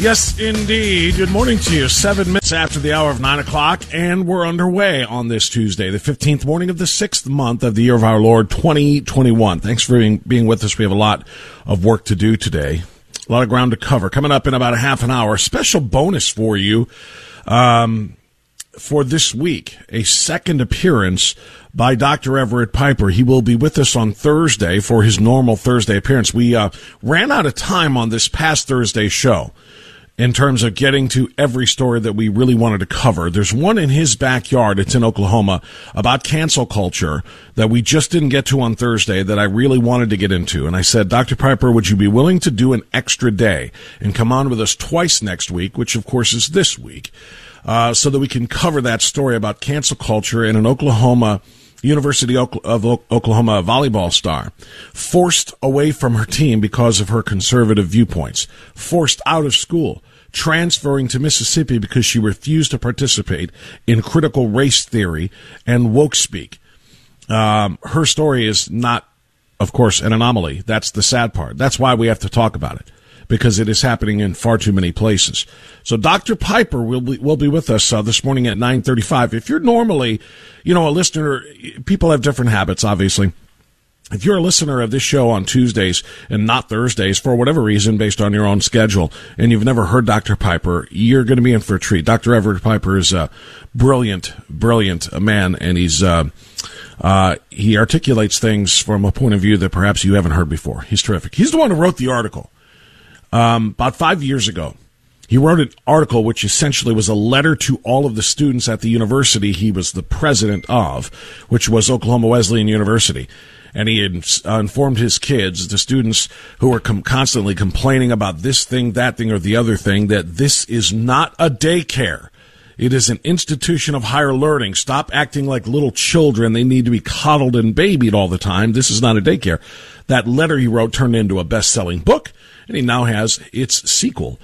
Yes, indeed. Good morning to you. Seven minutes after the hour of nine o'clock, and we're underway on this Tuesday, the 15th morning of the sixth month of the year of our Lord 2021. Thanks for being, being with us. We have a lot of work to do today, a lot of ground to cover. Coming up in about a half an hour, special bonus for you. Um, for this week, a second appearance by Dr. Everett Piper. He will be with us on Thursday for his normal Thursday appearance. We uh, ran out of time on this past Thursday show in terms of getting to every story that we really wanted to cover. There's one in his backyard. It's in Oklahoma about cancel culture that we just didn't get to on Thursday that I really wanted to get into. And I said, Dr. Piper, would you be willing to do an extra day and come on with us twice next week, which of course is this week, uh, so that we can cover that story about cancel culture in an Oklahoma University of Oklahoma volleyball star, forced away from her team because of her conservative viewpoints, forced out of school, transferring to Mississippi because she refused to participate in critical race theory and woke speak. Um, her story is not, of course, an anomaly. That's the sad part. That's why we have to talk about it because it is happening in far too many places. So Dr. Piper will be, will be with us uh, this morning at 9:35. If you're normally, you know, a listener, people have different habits obviously. If you're a listener of this show on Tuesdays and not Thursdays for whatever reason based on your own schedule and you've never heard Dr. Piper, you're going to be in for a treat. Dr. Everett Piper is a brilliant, brilliant man and he's uh, uh, he articulates things from a point of view that perhaps you haven't heard before. He's terrific. He's the one who wrote the article um, about five years ago. He wrote an article which essentially was a letter to all of the students at the university he was the president of, which was Oklahoma Wesleyan University. And he had uh, informed his kids, the students who were com- constantly complaining about this thing, that thing, or the other thing, that this is not a daycare. It is an institution of higher learning. Stop acting like little children. They need to be coddled and babied all the time. This is not a daycare. That letter he wrote turned into a best selling book and he now has its sequel.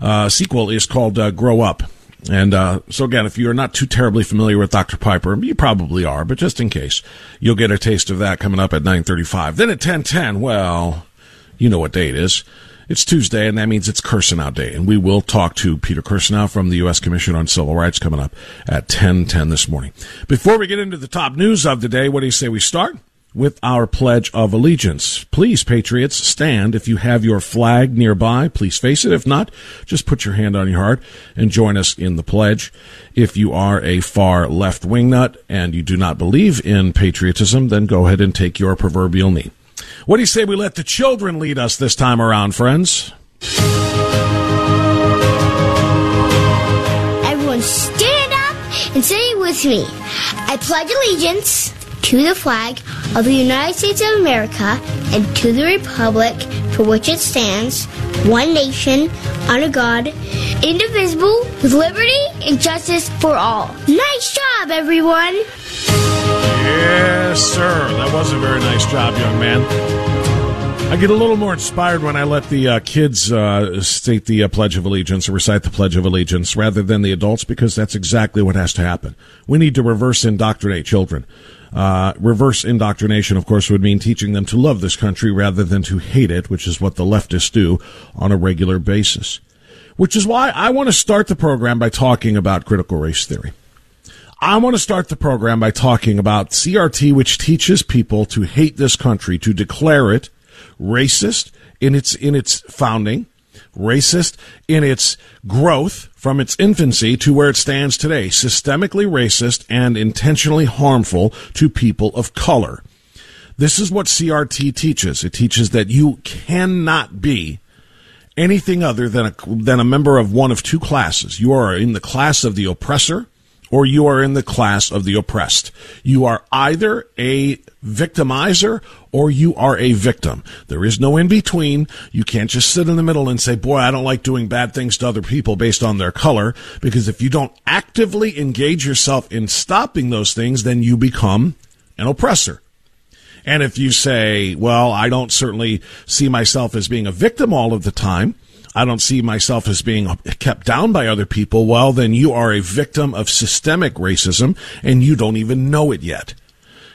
Uh, sequel is called uh, Grow Up. And uh, so again, if you're not too terribly familiar with Dr. Piper, you probably are, but just in case, you'll get a taste of that coming up at 9:35. Then at 10:10, well, you know what day it is. It's Tuesday, and that means it's Cursing Day, and we will talk to Peter Kirsanow from the U.S. Commission on Civil Rights coming up at 10:10 this morning. Before we get into the top news of the day, what do you say we start? with our Pledge of Allegiance. Please, Patriots, stand. If you have your flag nearby, please face it. If not, just put your hand on your heart and join us in the pledge. If you are a far left wing nut and you do not believe in patriotism, then go ahead and take your proverbial knee. What do you say we let the children lead us this time around, friends? Everyone stand up and say it with me. I pledge allegiance to the flag of the United States of America and to the republic for which it stands, one nation, under God, indivisible, with liberty and justice for all. Nice job, everyone! Yes, sir. That was a very nice job, young man. I get a little more inspired when I let the uh, kids uh, state the uh, Pledge of Allegiance or recite the Pledge of Allegiance rather than the adults because that's exactly what has to happen. We need to reverse indoctrinate children. Uh, reverse indoctrination, of course, would mean teaching them to love this country rather than to hate it, which is what the leftists do on a regular basis. Which is why I want to start the program by talking about critical race theory. I want to start the program by talking about CRT, which teaches people to hate this country, to declare it racist in its in its founding, racist in its growth from its infancy to where it stands today, systemically racist and intentionally harmful to people of color. This is what CRT teaches. It teaches that you cannot be anything other than a, than a member of one of two classes. You are in the class of the oppressor or you are in the class of the oppressed. You are either a victimizer or you are a victim. There is no in between. You can't just sit in the middle and say, boy, I don't like doing bad things to other people based on their color. Because if you don't actively engage yourself in stopping those things, then you become an oppressor. And if you say, well, I don't certainly see myself as being a victim all of the time, I don't see myself as being kept down by other people, well, then you are a victim of systemic racism and you don't even know it yet.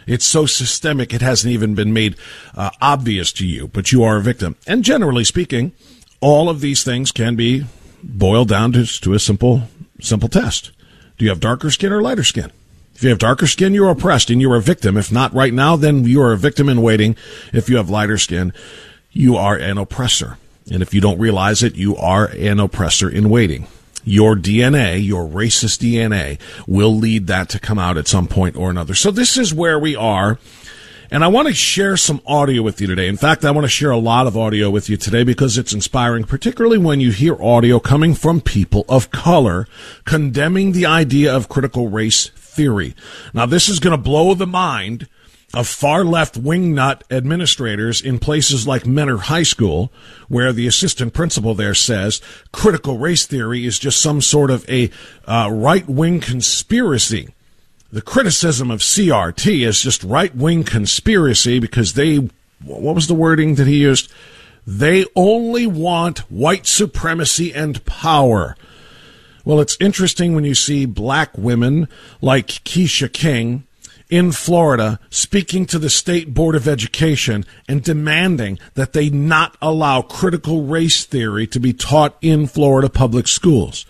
It's so systemic, it hasn't even been made uh, obvious to you, but you are a victim. And generally speaking, all of these things can be boiled down to, to a simple, simple test. Do you have darker skin or lighter skin? If you have darker skin, you're oppressed and you're a victim. If not right now, then you are a victim in waiting. If you have lighter skin, you are an oppressor. And if you don't realize it, you are an oppressor in waiting. Your DNA, your racist DNA, will lead that to come out at some point or another. So this is where we are. And I want to share some audio with you today. In fact, I want to share a lot of audio with you today because it's inspiring, particularly when you hear audio coming from people of color condemning the idea of critical race theory. Now, this is going to blow the mind of far left wingnut administrators in places like Mentor High School, where the assistant principal there says critical race theory is just some sort of a uh, right wing conspiracy. The criticism of CRT is just right wing conspiracy because they, what was the wording that he used? They only want white supremacy and power. Well, it's interesting when you see black women like Keisha King in Florida speaking to the State Board of Education and demanding that they not allow critical race theory to be taught in Florida public schools.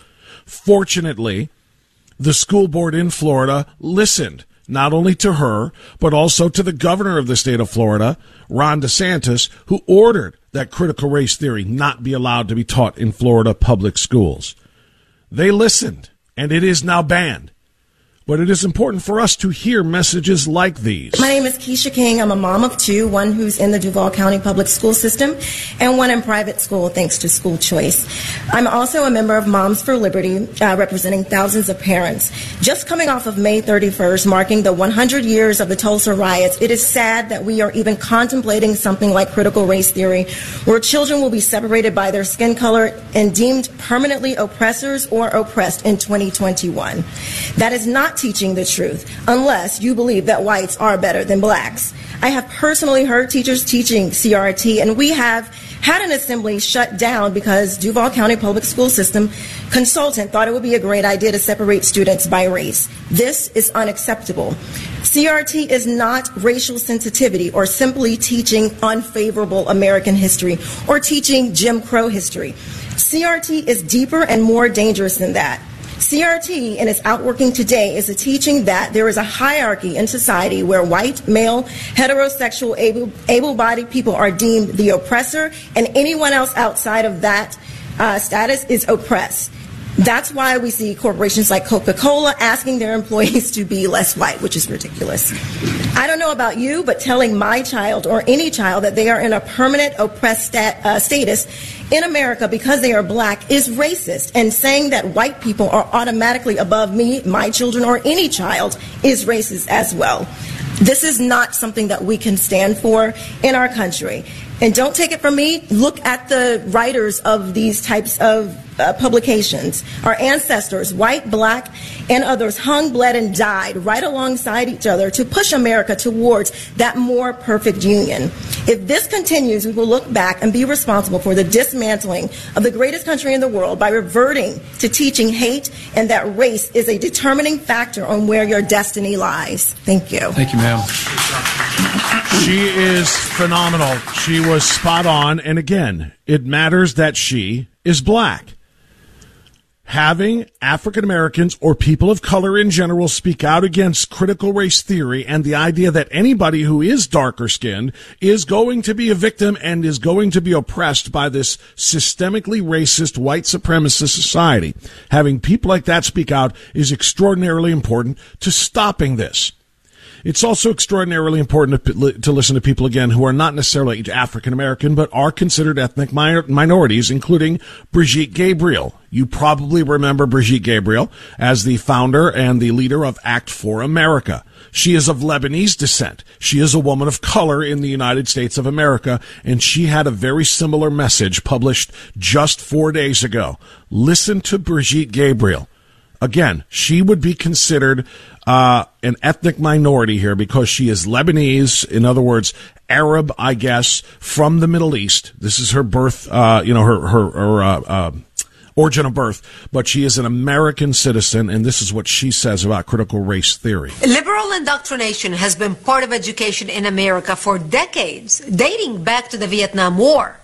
Fortunately, the school board in Florida listened not only to her, but also to the governor of the state of Florida, Ron DeSantis, who ordered that critical race theory not be allowed to be taught in Florida public schools. They listened, and it is now banned but it is important for us to hear messages like these. My name is Keisha King. I'm a mom of two, one who's in the Duval County Public School System and one in private school thanks to school choice. I'm also a member of Moms for Liberty, uh, representing thousands of parents. Just coming off of May 31st, marking the 100 years of the Tulsa riots, it is sad that we are even contemplating something like critical race theory, where children will be separated by their skin color and deemed permanently oppressors or oppressed in 2021. That is not teaching the truth unless you believe that whites are better than blacks. I have personally heard teachers teaching CRT, and we have had an assembly shut down because Duval County Public School System consultant thought it would be a great idea to separate students by race. This is unacceptable. CRT is not racial sensitivity or simply teaching unfavorable American history or teaching Jim Crow history. CRT is deeper and more dangerous than that. CRT in its outworking today is a teaching that there is a hierarchy in society where white, male, heterosexual, able, able-bodied people are deemed the oppressor, and anyone else outside of that uh, status is oppressed. That's why we see corporations like Coca Cola asking their employees to be less white, which is ridiculous. I don't know about you, but telling my child or any child that they are in a permanent oppressed stat, uh, status in America because they are black is racist. And saying that white people are automatically above me, my children, or any child is racist as well. This is not something that we can stand for in our country. And don't take it from me, look at the writers of these types of uh, publications. Our ancestors, white, black, and others, hung, bled, and died right alongside each other to push America towards that more perfect union. If this continues, we will look back and be responsible for the dismantling of the greatest country in the world by reverting to teaching hate and that race is a determining factor on where your destiny lies. Thank you. Thank you, ma'am. She is phenomenal. She was spot on. And again, it matters that she is black. Having African Americans or people of color in general speak out against critical race theory and the idea that anybody who is darker skinned is going to be a victim and is going to be oppressed by this systemically racist white supremacist society. Having people like that speak out is extraordinarily important to stopping this. It's also extraordinarily important to, to, listen to people again who are not necessarily African American, but are considered ethnic minorities, including Brigitte Gabriel. You probably remember Brigitte Gabriel as the founder and the leader of Act for America. She is of Lebanese descent. She is a woman of color in the United States of America, and she had a very similar message published just four days ago. Listen to Brigitte Gabriel. Again, she would be considered uh, an ethnic minority here because she is Lebanese. In other words, Arab, I guess, from the Middle East. This is her birth, uh, you know, her her, her uh, uh, origin of birth, but she is an American citizen, and this is what she says about critical race theory. Liberal indoctrination has been part of education in America for decades, dating back to the Vietnam War.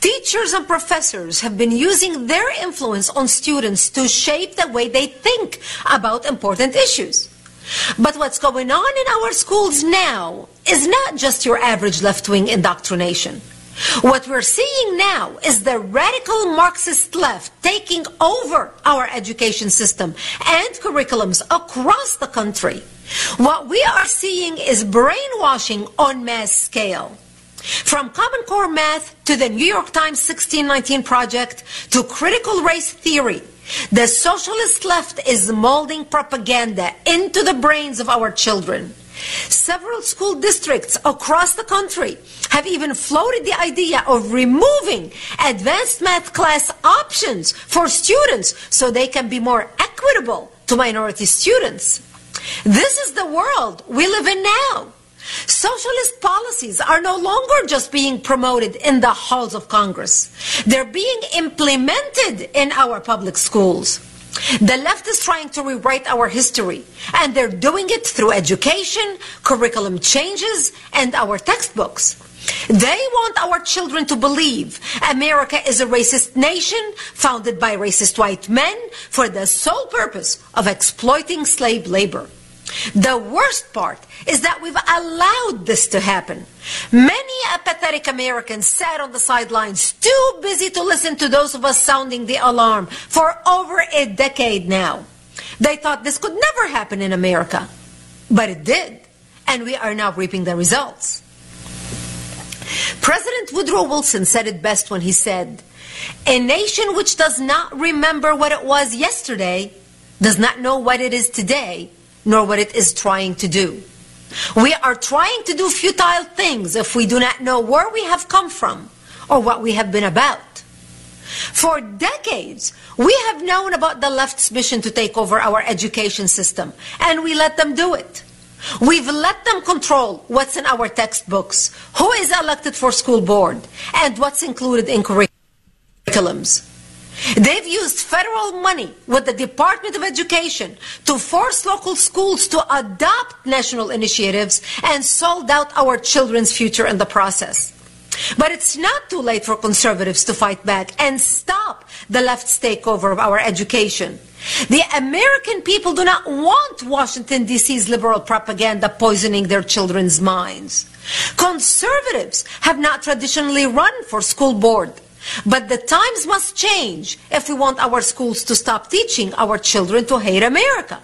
Teachers and professors have been using their influence on students to shape the way they think about important issues. But what's going on in our schools now is not just your average left-wing indoctrination. What we're seeing now is the radical Marxist left taking over our education system and curriculums across the country. What we are seeing is brainwashing on mass scale. From Common Core math to the New York Times 1619 project to critical race theory the socialist left is molding propaganda into the brains of our children. Several school districts across the country have even floated the idea of removing advanced math class options for students so they can be more equitable to minority students. This is the world we live in now. Socialist policies are no longer just being promoted in the halls of Congress. They're being implemented in our public schools. The left is trying to rewrite our history, and they're doing it through education, curriculum changes, and our textbooks. They want our children to believe America is a racist nation founded by racist white men for the sole purpose of exploiting slave labor. The worst part is that we've allowed this to happen. Many apathetic Americans sat on the sidelines, too busy to listen to those of us sounding the alarm for over a decade now. They thought this could never happen in America. But it did. And we are now reaping the results. President Woodrow Wilson said it best when he said, A nation which does not remember what it was yesterday does not know what it is today nor what it is trying to do. We are trying to do futile things if we do not know where we have come from or what we have been about. For decades, we have known about the left's mission to take over our education system, and we let them do it. We've let them control what's in our textbooks, who is elected for school board, and what's included in curriculums. They've used federal money with the Department of Education to force local schools to adopt national initiatives and sold out our children's future in the process. But it's not too late for conservatives to fight back and stop the left's takeover of our education. The American people do not want Washington, D.C.'s liberal propaganda poisoning their children's minds. Conservatives have not traditionally run for school board But the times must change if we want our schools to stop teaching our children to hate America.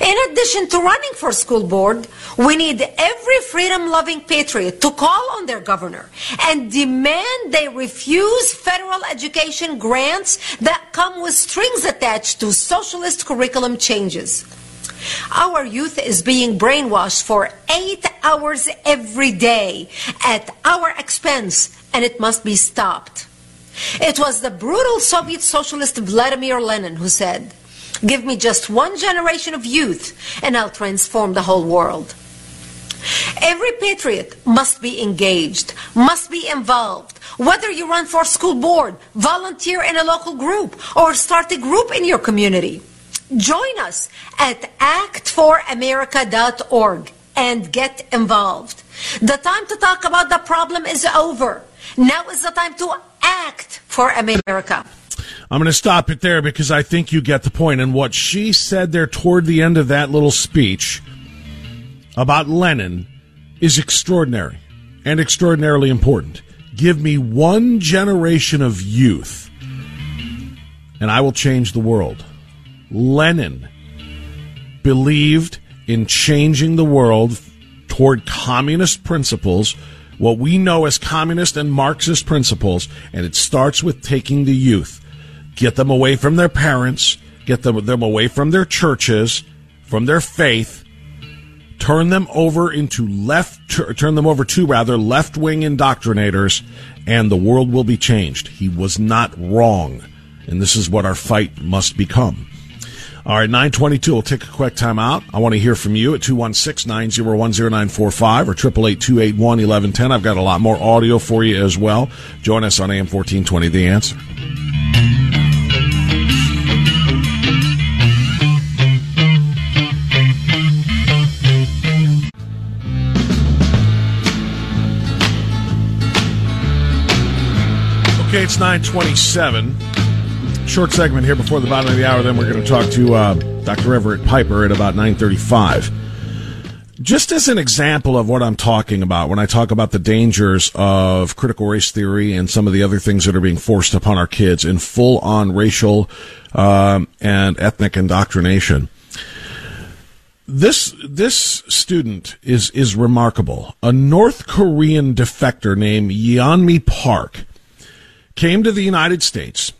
In addition to running for school board, we need every freedom-loving patriot to call on their governor and demand they refuse federal education grants that come with strings attached to socialist curriculum changes. Our youth is being brainwashed for eight hours every day at our expense, and it must be stopped. It was the brutal Soviet socialist Vladimir Lenin who said, Give me just one generation of youth, and I'll transform the whole world. Every patriot must be engaged, must be involved. Whether you run for school board, volunteer in a local group, or start a group in your community. Join us at actforamerica.org and get involved. The time to talk about the problem is over. Now is the time to act for America. I'm going to stop it there because I think you get the point. And what she said there toward the end of that little speech about Lenin is extraordinary and extraordinarily important. Give me one generation of youth, and I will change the world. Lenin believed in changing the world toward communist principles, what we know as communist and Marxist principles, and it starts with taking the youth get them away from their parents, get them, them away from their churches, from their faith, turn them over into left, turn them over to rather left wing indoctrinators, and the world will be changed. He was not wrong. And this is what our fight must become. All right, 922. We'll take a quick time out. I want to hear from you at 216 901 0945 or 888 281 1110. I've got a lot more audio for you as well. Join us on AM 1420 The Answer. Okay, it's 927. Short segment here before the bottom of the hour. Then we're going to talk to uh, Dr. Everett Piper at about 935. Just as an example of what I'm talking about when I talk about the dangers of critical race theory and some of the other things that are being forced upon our kids in full on racial um, and ethnic indoctrination. This this student is is remarkable. A North Korean defector named Yeonmi Park came to the United States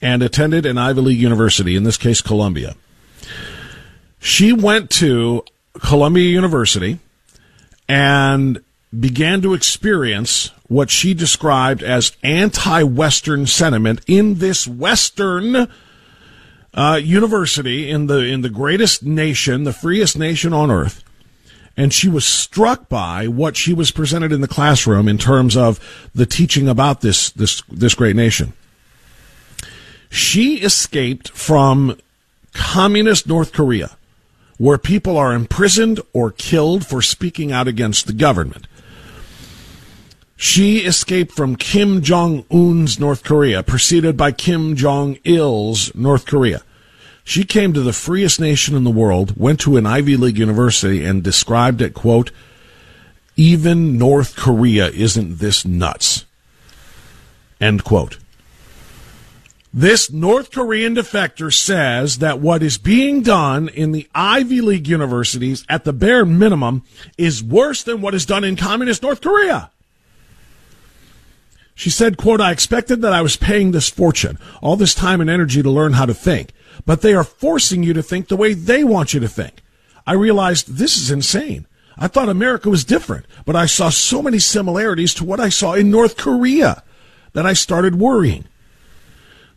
and attended an Ivy League university, in this case, Columbia. She went to Columbia University and began to experience what she described as anti Western sentiment in this Western uh, university in the in the greatest nation, the freest nation on earth and she was struck by what she was presented in the classroom in terms of the teaching about this this this great nation. She escaped from communist North Korea, where people are imprisoned or killed for speaking out against the government. She escaped from Kim Jong Un's North Korea, preceded by Kim Jong il's North Korea. She came to the freest nation in the world, went to an Ivy League university, and described it, quote, even North Korea isn't this nuts. End quote. This North Korean defector says that what is being done in the Ivy League universities at the bare minimum is worse than what is done in communist North Korea. She said, quote, I expected that I was paying this fortune, all this time and energy to learn how to think but they are forcing you to think the way they want you to think. I realized this is insane. I thought America was different, but I saw so many similarities to what I saw in North Korea that I started worrying.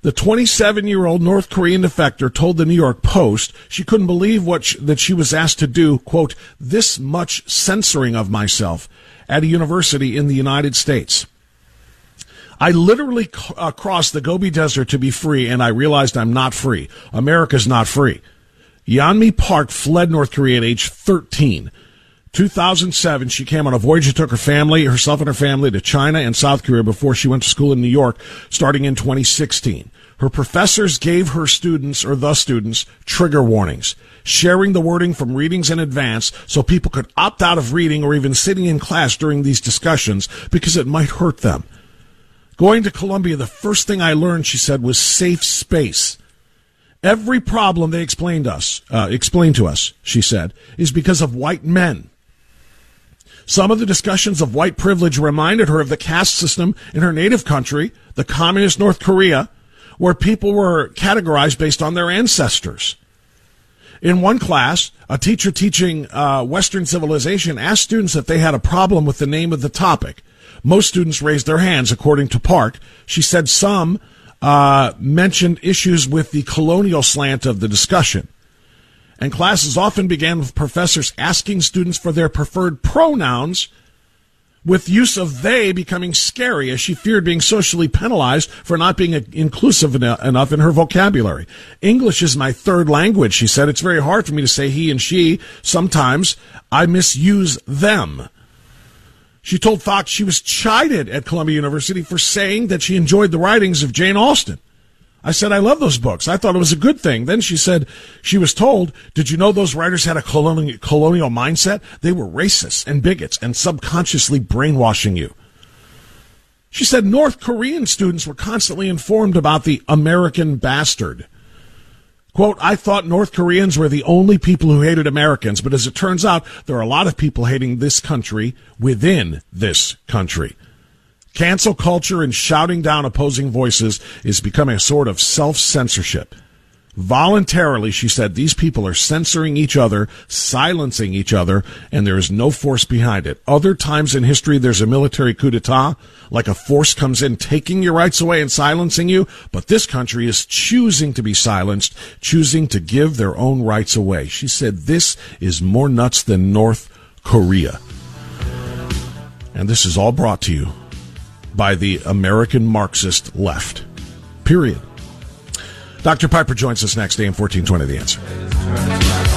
The 27 year old North Korean defector told the New York Post she couldn't believe what she, that she was asked to do, quote, this much censoring of myself at a university in the United States. I literally uh, crossed the Gobi Desert to be free, and I realized I'm not free. America's not free. Yeonmi Park fled North Korea at age 13. 2007, she came on a voyage that took her family, herself and her family, to China and South Korea before she went to school in New York, starting in 2016. Her professors gave her students, or the students, trigger warnings, sharing the wording from readings in advance so people could opt out of reading or even sitting in class during these discussions because it might hurt them. Going to Columbia, the first thing I learned, she said, was safe space. Every problem they explained us, uh, explained to us, she said, is because of white men. Some of the discussions of white privilege reminded her of the caste system in her native country, the communist North Korea, where people were categorized based on their ancestors. In one class, a teacher teaching uh, Western civilization asked students if they had a problem with the name of the topic. Most students raised their hands, according to Park. She said some uh, mentioned issues with the colonial slant of the discussion and classes often began with professors asking students for their preferred pronouns with use of they becoming scary as she feared being socially penalized for not being inclusive enough in her vocabulary. English is my third language, she said. It's very hard for me to say he and she. Sometimes I misuse them. She told Fox she was chided at Columbia University for saying that she enjoyed the writings of Jane Austen. I said, I love those books. I thought it was a good thing. Then she said, she was told, did you know those writers had a colonial, colonial mindset? They were racists and bigots and subconsciously brainwashing you. She said North Korean students were constantly informed about the American bastard. Quote, I thought North Koreans were the only people who hated Americans, but as it turns out, there are a lot of people hating this country within this country. Cancel culture and shouting down opposing voices is becoming a sort of self censorship. Voluntarily, she said, these people are censoring each other, silencing each other, and there is no force behind it. Other times in history, there's a military coup d'etat, like a force comes in taking your rights away and silencing you, but this country is choosing to be silenced, choosing to give their own rights away. She said, this is more nuts than North Korea. And this is all brought to you by the American Marxist left. Period. Dr. Piper joins us next, AM 1420, The Answer.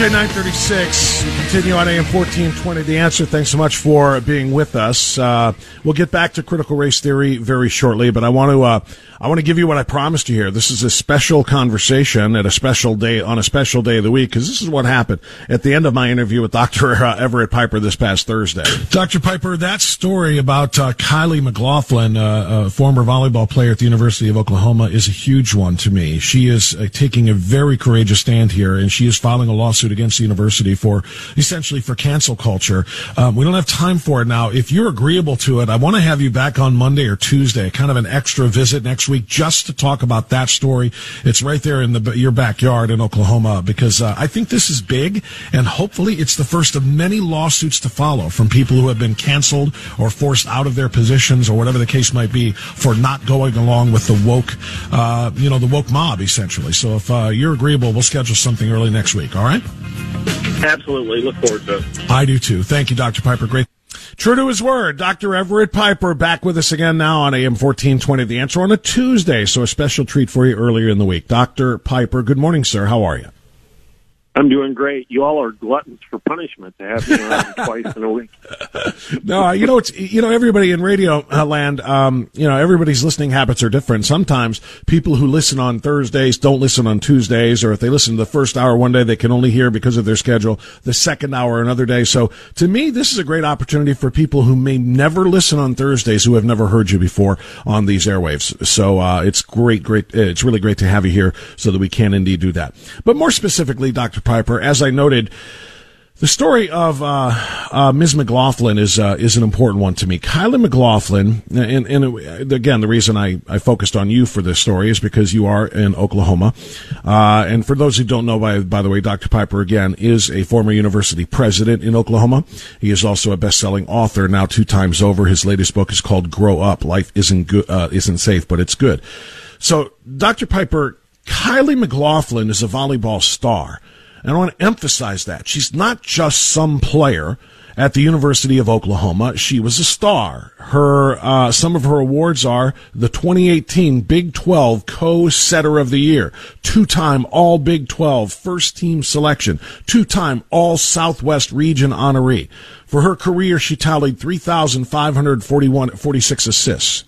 Okay, 936. We continue on AM 1420. The answer. Thanks so much for being with us. Uh, we'll get back to critical race theory very shortly, but I want to, uh, I want to give you what I promised you here. This is a special conversation at a special day, on a special day of the week, because this is what happened at the end of my interview with Dr. Uh, Everett Piper this past Thursday. Dr. Piper, that story about uh, Kylie McLaughlin, uh, a former volleyball player at the University of Oklahoma, is a huge one to me. She is uh, taking a very courageous stand here, and she is filing a lawsuit against the university for essentially for cancel culture. Um, we don't have time for it now. If you're agreeable to it, I want to have you back on Monday or Tuesday, kind of an extra visit next week just to talk about that story. It's right there in the, your backyard in Oklahoma because uh, I think this is big and hopefully it's the first of many lawsuits to follow from people who have been canceled or forced out of their positions or whatever the case might be for not going along with the woke, uh, you know, the woke mob essentially. So if uh, you're agreeable, we'll schedule something early next week. All right? Absolutely. Look forward to it. I do too. Thank you, Dr. Piper. Great. True to his word, Dr. Everett Piper back with us again now on AM 1420. The answer on a Tuesday, so a special treat for you earlier in the week. Dr. Piper, good morning, sir. How are you? I'm doing great. You all are gluttons for punishment to have me around twice in a week. no, you know it's you know everybody in radio uh, land. Um, you know everybody's listening habits are different. Sometimes people who listen on Thursdays don't listen on Tuesdays, or if they listen to the first hour one day, they can only hear because of their schedule the second hour another day. So to me, this is a great opportunity for people who may never listen on Thursdays who have never heard you before on these airwaves. So uh, it's great, great. It's really great to have you here so that we can indeed do that. But more specifically, Dr. Piper. As I noted, the story of uh, uh, Ms. McLaughlin is uh, is an important one to me. Kylie McLaughlin, and, and again, the reason I, I focused on you for this story is because you are in Oklahoma. Uh, and for those who don't know, by by the way, Dr. Piper again is a former university president in Oklahoma. He is also a best-selling author now two times over. His latest book is called "Grow Up: Life Isn't Good, uh, Isn't Safe, but It's Good." So, Dr. Piper, Kylie McLaughlin is a volleyball star. And I want to emphasize that. She's not just some player. at the University of Oklahoma. She was a star. Her uh, some of her awards are the 2018 Big 12 Co-Setter of the Year, two-time All Big 12 First Team Selection, two-time All Southwest Region honoree. For her career, she tallied 3,541 46 assists.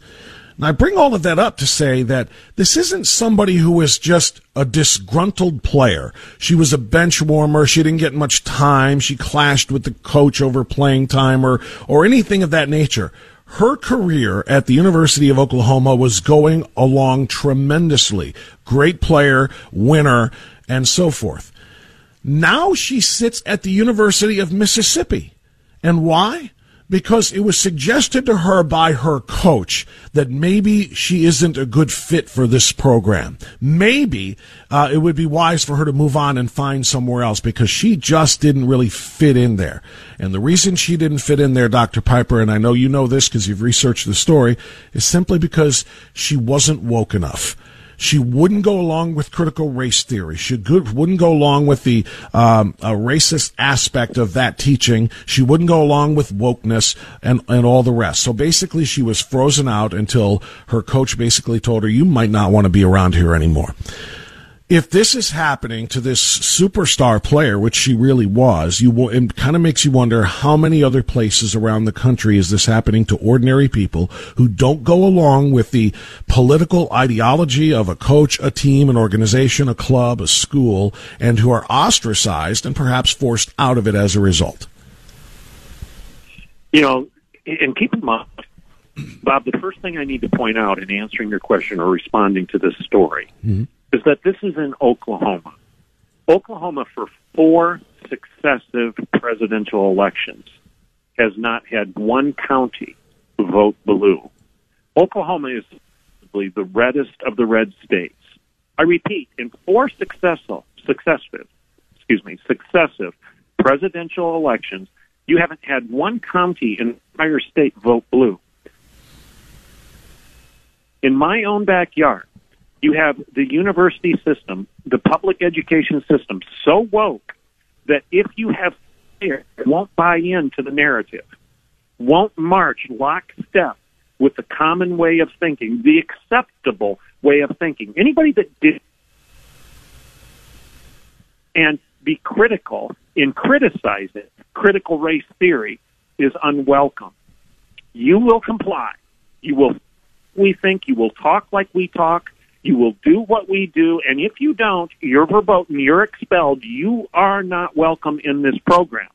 And I bring all of that up to say that this isn't somebody who is just a disgruntled player. She was a bench warmer. She didn't get much time. She clashed with the coach over playing time or, or anything of that nature. Her career at the University of Oklahoma was going along tremendously. Great player, winner, and so forth. Now she sits at the University of Mississippi. And why? Because it was suggested to her by her coach that maybe she isn't a good fit for this program. Maybe uh, it would be wise for her to move on and find somewhere else because she just didn't really fit in there. And the reason she didn't fit in there, Dr. Piper, and I know you know this because you've researched the story, is simply because she wasn't woke enough. She wouldn't go along with critical race theory. She wouldn't go along with the um, racist aspect of that teaching. She wouldn't go along with wokeness and, and all the rest. So basically, she was frozen out until her coach basically told her, you might not want to be around here anymore if this is happening to this superstar player, which she really was, you will, it kind of makes you wonder how many other places around the country is this happening to ordinary people who don't go along with the political ideology of a coach, a team, an organization, a club, a school, and who are ostracized and perhaps forced out of it as a result. You know, and keep in mind, Bob, the first thing I need to point out in answering your question or responding to this story mm-hmm is that this is in Oklahoma. Oklahoma, for four successive presidential elections, has not had one county vote blue. Oklahoma is the reddest of the red states. I repeat, in four successful, successive, excuse me, successive presidential elections, you haven't had one county in the entire state vote blue. In my own backyard, you have the university system, the public education system, so woke that if you have won't buy into the narrative, won't march lockstep with the common way of thinking, the acceptable way of thinking. Anybody that did and be critical in criticizing critical race theory is unwelcome. You will comply. You will we think you will talk like we talk you will do what we do, and if you don't, you're verboten, you're expelled. You are not welcome in this program.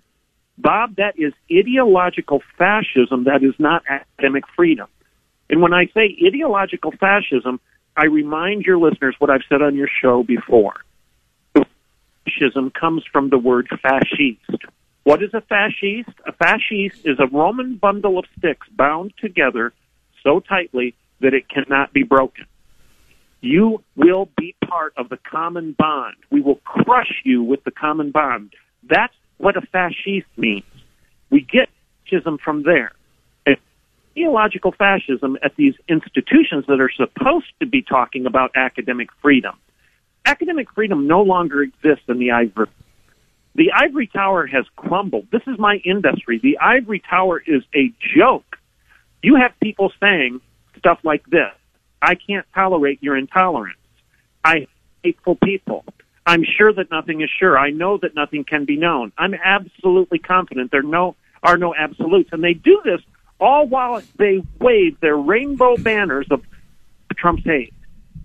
Bob, that is ideological fascism. That is not academic freedom. And when I say ideological fascism, I remind your listeners what I've said on your show before. Fascism comes from the word fascist. What is a fascist? A fascist is a Roman bundle of sticks bound together so tightly that it cannot be broken. You will be part of the common bond. We will crush you with the common bond. That's what a fascist means. We get fascism from there. And theological fascism at these institutions that are supposed to be talking about academic freedom. Academic freedom no longer exists in the ivory. The ivory tower has crumbled. This is my industry. The ivory tower is a joke. You have people saying stuff like this. I can't tolerate your intolerance. I hateful people. I'm sure that nothing is sure. I know that nothing can be known. I'm absolutely confident there no are no absolutes, and they do this all while they wave their rainbow banners of Trump's hate,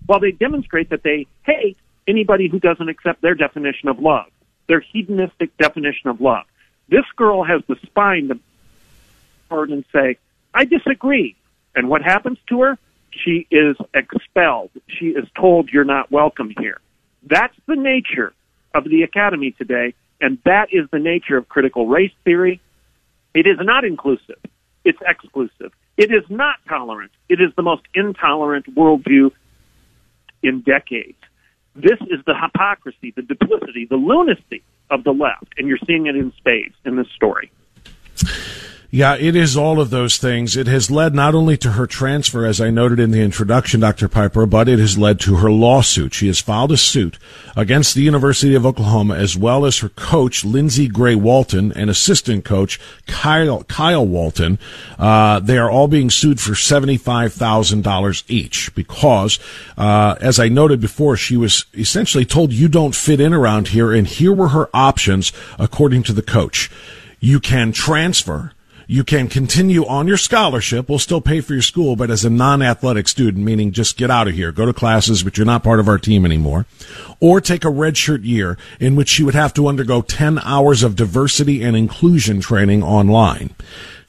while they demonstrate that they hate anybody who doesn't accept their definition of love, their hedonistic definition of love. This girl has the spine to forward and say, "I disagree," and what happens to her? She is expelled. She is told you're not welcome here. That's the nature of the academy today, and that is the nature of critical race theory. It is not inclusive. It's exclusive. It is not tolerant. It is the most intolerant worldview in decades. This is the hypocrisy, the duplicity, the lunacy of the left, and you're seeing it in spades in this story. Yeah, it is all of those things. It has led not only to her transfer, as I noted in the introduction, Dr. Piper, but it has led to her lawsuit. She has filed a suit against the University of Oklahoma as well as her coach, Lindsey Gray Walton, and assistant coach, Kyle, Kyle Walton. Uh, they are all being sued for $75,000 each because, uh, as I noted before, she was essentially told, you don't fit in around here, and here were her options according to the coach. You can transfer you can continue on your scholarship. We'll still pay for your school, but as a non-athletic student, meaning just get out of here, go to classes, but you're not part of our team anymore. Or take a redshirt year in which you would have to undergo 10 hours of diversity and inclusion training online.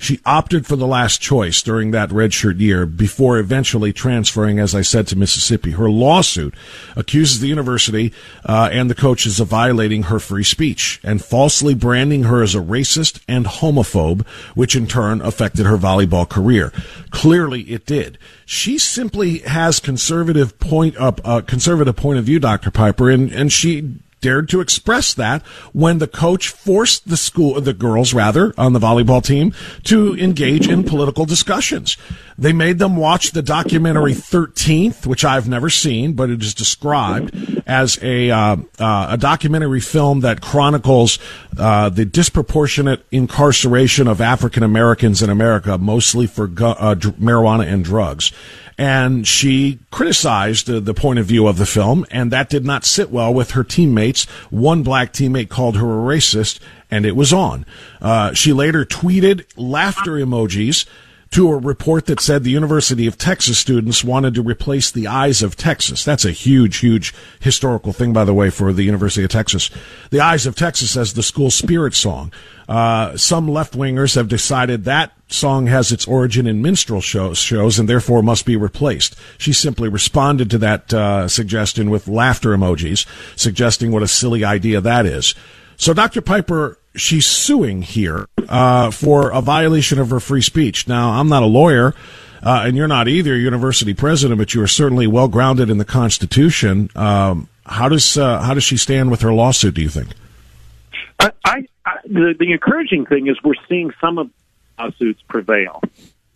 She opted for the last choice during that redshirt year before eventually transferring, as I said, to Mississippi. Her lawsuit accuses the university uh, and the coaches of violating her free speech and falsely branding her as a racist and homophobe, which in turn affected her volleyball career. Clearly, it did. She simply has conservative point up, uh, conservative point of view, Dr. Piper, and, and she dared to express that when the coach forced the school, the girls rather, on the volleyball team to engage in political discussions. They made them watch the documentary 13th, which I've never seen, but it is described as a, uh, uh, a documentary film that chronicles uh, the disproportionate incarceration of African Americans in America, mostly for gu- uh, marijuana and drugs and she criticized uh, the point of view of the film, and that did not sit well with her teammates. One black teammate called her a racist, and it was on. Uh, she later tweeted laughter emojis to a report that said the University of Texas students wanted to replace the eyes of Texas. That's a huge, huge historical thing, by the way, for the University of Texas. The eyes of Texas as the school spirit song. Uh, some left wingers have decided that song has its origin in minstrel shows, shows and therefore must be replaced. She simply responded to that uh, suggestion with laughter emojis, suggesting what a silly idea that is. So, Dr. Piper, she's suing here uh, for a violation of her free speech. Now, I'm not a lawyer. Uh, and you're not either, university president, but you are certainly well grounded in the Constitution. Um, how does uh, how does she stand with her lawsuit? Do you think? I, I, the, the encouraging thing is we're seeing some of lawsuits prevail.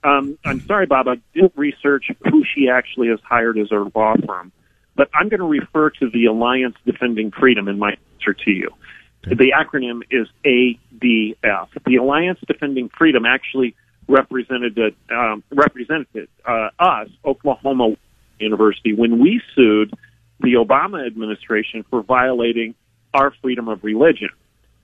Um, I'm sorry, Bob, I didn't research who she actually has hired as her law firm, but I'm going to refer to the Alliance Defending Freedom in my answer to you. Okay. The acronym is ADF. The Alliance Defending Freedom actually represented um, represented uh, us, Oklahoma University, when we sued the Obama administration for violating our freedom of religion.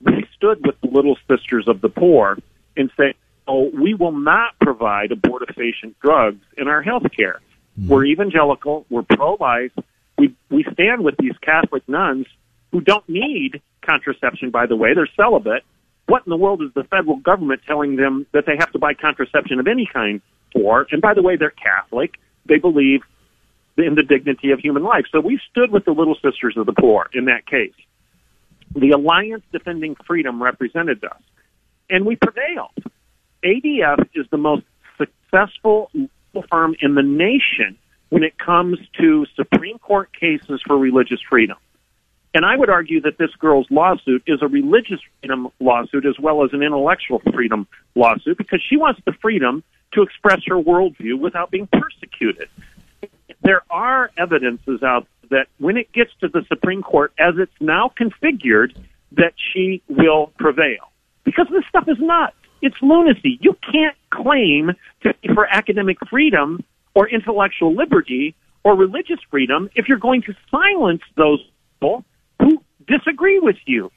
We stood with the Little Sisters of the Poor and said, "Oh, we will not provide abortifacient drugs in our health care. Mm-hmm. We're evangelical. We're pro-life. We we stand with these Catholic nuns who don't need contraception. By the way, they're celibate. What in the world is the federal government telling them that they have to buy contraception of any kind for? And by the way, they're Catholic. They believe in the dignity of human life. So we stood with the Little Sisters of the Poor in that case. The Alliance Defending Freedom represented us, and we prevailed. ADF is the most successful firm in the nation when it comes to Supreme Court cases for religious freedom. And I would argue that this girl's lawsuit is a religious freedom lawsuit as well as an intellectual freedom lawsuit because she wants the freedom to express her worldview without being persecuted. There are evidences out that when it gets to the Supreme Court, as it's now configured, that she will prevail. Because this stuff is nuts. It's lunacy. You can't claim to be for academic freedom or intellectual liberty or religious freedom if you're going to silence those people who disagree with you.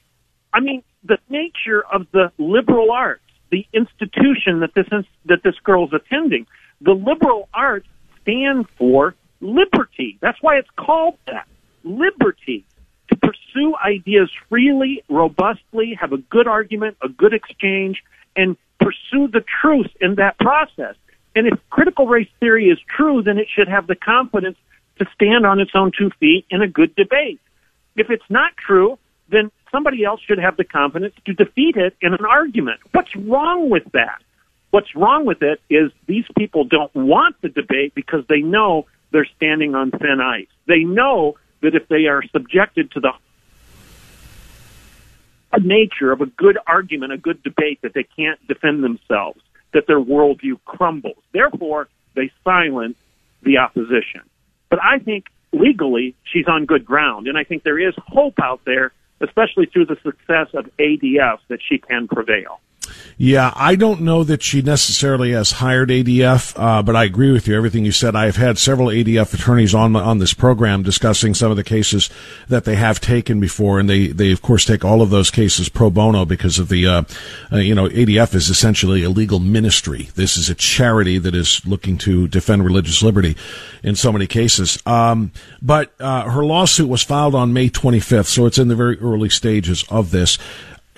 I mean, the nature of the liberal arts, the institution that this that this girl's attending, the liberal arts stand for liberty. That's why it's called that. Liberty. To pursue ideas freely, robustly, have a good argument, a good exchange, and pursue the truth in that process. And if critical race theory is true, then it should have the confidence to stand on its own two feet in a good debate. If it's not true, then somebody else should have the confidence to defeat it in an argument. What's wrong with that? What's wrong with it is these people don't want the debate because they know they're standing on thin ice. They know that if they are subjected to the nature of a good argument, a good debate, that they can't defend themselves. that their worldview crumbles. Therefore, they silence the opposition. But I think legally she's on good ground, and I think there is hope out there, especially through the success of ADF, that she can prevail. Yeah, I don't know that she necessarily has hired ADF, uh, but I agree with you. Everything you said. I have had several ADF attorneys on on this program discussing some of the cases that they have taken before, and they they of course take all of those cases pro bono because of the uh, uh, you know ADF is essentially a legal ministry. This is a charity that is looking to defend religious liberty in so many cases. Um, but uh, her lawsuit was filed on May 25th, so it's in the very early stages of this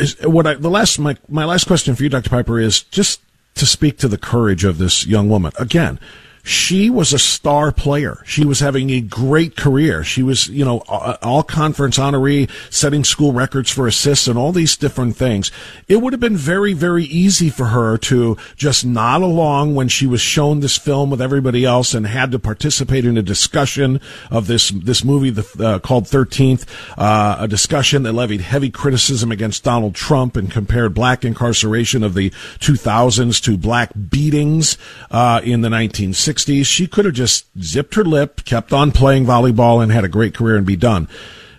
is what I, the last my my last question for you, Dr. Piper, is just to speak to the courage of this young woman. Again, she was a star player. She was having a great career. She was, you know, all conference honoree, setting school records for assists and all these different things. It would have been very, very easy for her to just nod along when she was shown this film with everybody else and had to participate in a discussion of this, this movie uh, called 13th, uh, a discussion that levied heavy criticism against Donald Trump and compared black incarceration of the 2000s to black beatings, uh, in the 1960s. 60s, she could have just zipped her lip, kept on playing volleyball, and had a great career and be done.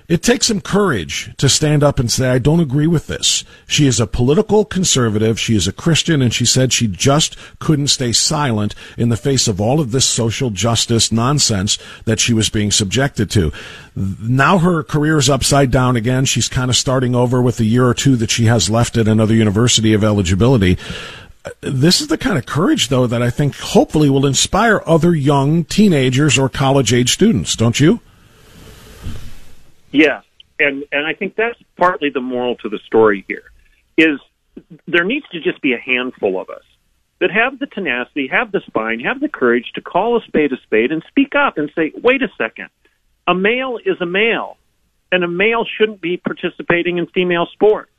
It takes some courage to stand up and say, I don't agree with this. She is a political conservative. She is a Christian, and she said she just couldn't stay silent in the face of all of this social justice nonsense that she was being subjected to. Now her career is upside down again. She's kind of starting over with the year or two that she has left at another university of eligibility this is the kind of courage, though, that I think hopefully will inspire other young teenagers or college age students, don't you? Yes, and and I think that's partly the moral to the story here. Is there needs to just be a handful of us that have the tenacity, have the spine, have the courage to call a spade a spade and speak up and say, "Wait a second, a male is a male, and a male shouldn't be participating in female sports."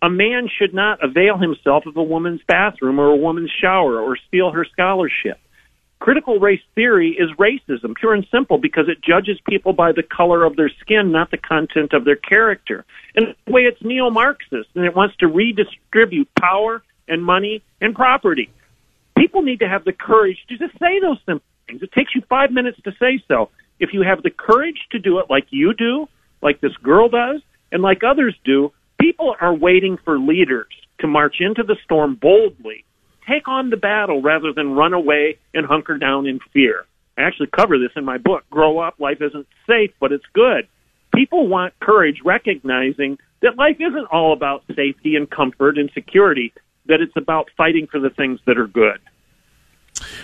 A man should not avail himself of a woman's bathroom or a woman's shower or steal her scholarship. Critical race theory is racism, pure and simple, because it judges people by the color of their skin, not the content of their character. And the way it's neo Marxist, and it wants to redistribute power and money and property. People need to have the courage to just say those simple things. It takes you five minutes to say so. If you have the courage to do it like you do, like this girl does, and like others do, People are waiting for leaders to march into the storm boldly, take on the battle rather than run away and hunker down in fear. I actually cover this in my book, Grow Up, Life Isn't Safe, but It's Good. People want courage, recognizing that life isn't all about safety and comfort and security, that it's about fighting for the things that are good.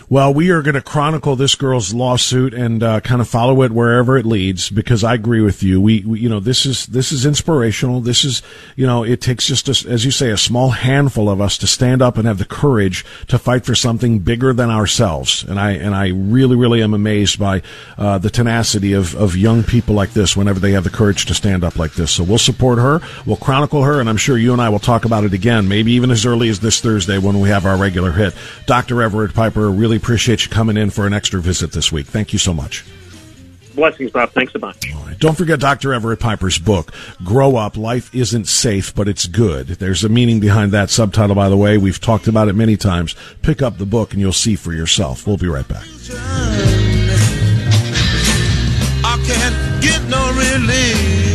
Well, we are going to chronicle this girl's lawsuit and uh, kind of follow it wherever it leads because I agree with you. We, we, you know, this is this is inspirational. This is, you know, it takes just a, as you say a small handful of us to stand up and have the courage to fight for something bigger than ourselves. And I and I really really am amazed by uh, the tenacity of of young people like this whenever they have the courage to stand up like this. So we'll support her. We'll chronicle her, and I'm sure you and I will talk about it again, maybe even as early as this Thursday when we have our regular hit. Dr. Everett Piper really appreciate you coming in for an extra visit this week. Thank you so much. Blessings, Bob. Thanks a bunch. All right. Don't forget Dr. Everett Piper's book, Grow Up Life Isn't Safe, but It's Good. There's a meaning behind that subtitle, by the way. We've talked about it many times. Pick up the book and you'll see for yourself. We'll be right back. I can't get no relief.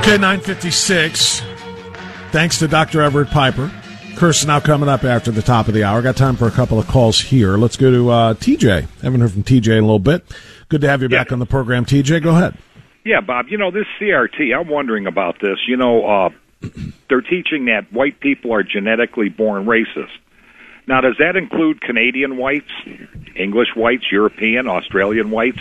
Okay, 956. Thanks to Dr. Everett Piper. Curse now coming up after the top of the hour. Got time for a couple of calls here. Let's go to uh, TJ. Haven't heard from TJ in a little bit. Good to have you yeah. back on the program, TJ. Go ahead. Yeah, Bob. You know, this CRT, I'm wondering about this. You know, uh, they're teaching that white people are genetically born racist. Now, does that include Canadian whites, English whites, European, Australian whites?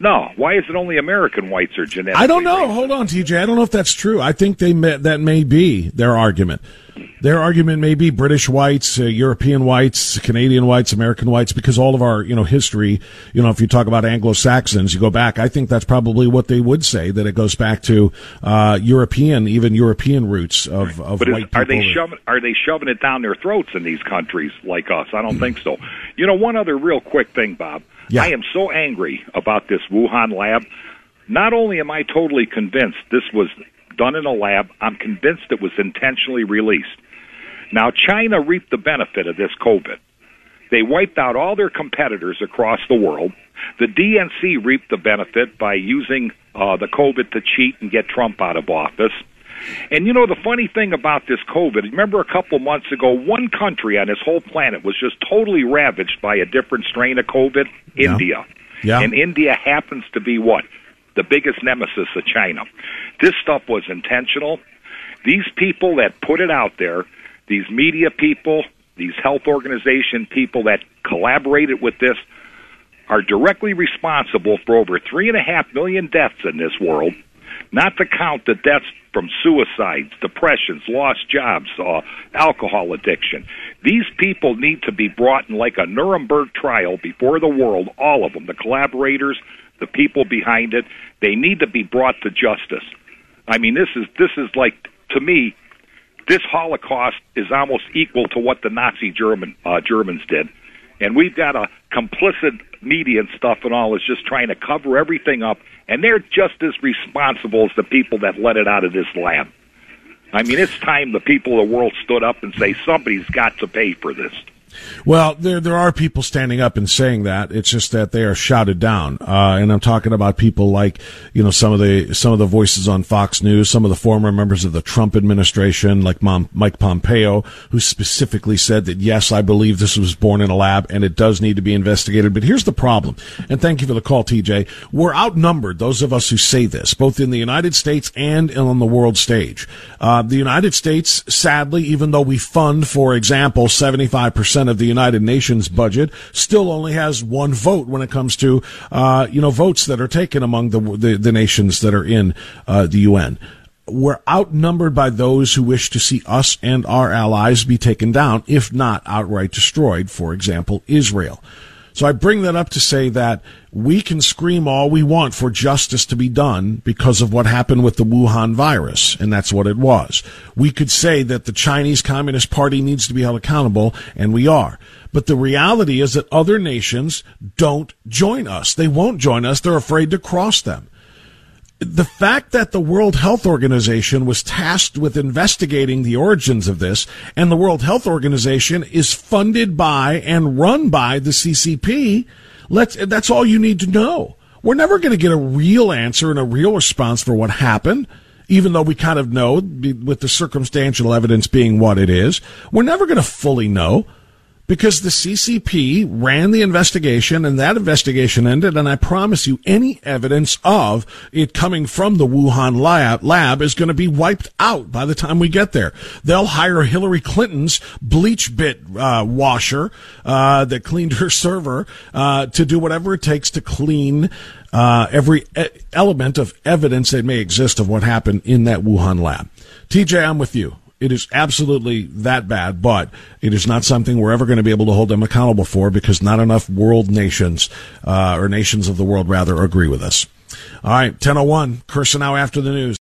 No. Why is it only American whites are genetically? I don't know. Racist? Hold on, TJ. I don't know if that's true. I think they may, that may be their argument. Their argument may be British whites, uh, European whites, Canadian whites, American whites, because all of our, you know, history, you know, if you talk about Anglo-Saxons, you go back, I think that's probably what they would say, that it goes back to, uh, European, even European roots of, of but white is, are they shoving are they shoving it down their throats in these countries like us? I don't think so. You know, one other real quick thing, Bob. Yeah. I am so angry about this Wuhan lab. Not only am I totally convinced this was done in a lab, I'm convinced it was intentionally released. Now, China reaped the benefit of this COVID. They wiped out all their competitors across the world. The DNC reaped the benefit by using uh, the COVID to cheat and get Trump out of office. And you know the funny thing about this COVID, remember a couple months ago, one country on this whole planet was just totally ravaged by a different strain of COVID, Yeah. India. Yeah. And India happens to be what? The biggest nemesis of China. This stuff was intentional. These people that put it out there, these media people, these health organization people that collaborated with this, are directly responsible for over three and a half million deaths in this world, not to count the deaths from suicides, depressions, lost jobs, uh, alcohol addiction. These people need to be brought in like a Nuremberg trial before the world, all of them, the collaborators, the people behind it, they need to be brought to justice. I mean, this is this is like to me, this Holocaust is almost equal to what the Nazi German uh, Germans did, and we've got a complicit media and stuff and all is just trying to cover everything up, and they're just as responsible as the people that let it out of this lab. I mean, it's time the people of the world stood up and say somebody's got to pay for this. Well, there there are people standing up and saying that. It's just that they are shouted down, uh, and I'm talking about people like you know some of the some of the voices on Fox News, some of the former members of the Trump administration, like Mom, Mike Pompeo, who specifically said that yes, I believe this was born in a lab and it does need to be investigated. But here's the problem, and thank you for the call, TJ. We're outnumbered, those of us who say this, both in the United States and on the world stage. Uh, the United States, sadly, even though we fund, for example, 75 percent of the United Nations budget still only has one vote when it comes to, uh, you know, votes that are taken among the, the, the nations that are in, uh, the UN. We're outnumbered by those who wish to see us and our allies be taken down, if not outright destroyed. For example, Israel. So I bring that up to say that we can scream all we want for justice to be done because of what happened with the Wuhan virus, and that's what it was. We could say that the Chinese Communist Party needs to be held accountable, and we are. But the reality is that other nations don't join us. They won't join us. They're afraid to cross them the fact that the World Health Organization was tasked with investigating the origins of this, and the World Health Organization is funded by and run by the CCP, let's, that's all you need to know. We're never going to get a real answer and a real response for what happened, even though we kind of know, with the circumstantial evidence being what it is. We're never going to fully know because the CCP ran the investigation and that investigation ended. And I promise you, any evidence of it coming from the Wuhan lab, is going to be wiped out by the time we get there. They'll hire Hillary Clinton's BleachBit uh, washer uh, that cleaned her server uh, to do whatever it takes to clean uh, every element of evidence that may exist of what happened in that Wuhan lab. TJ, I'm with you. It is absolutely that bad, but it is not something we're ever going to be able to hold them accountable for because not enough world nations, uh, or nations of the world rather, agree with us. All right, 1001, Curse now after the news.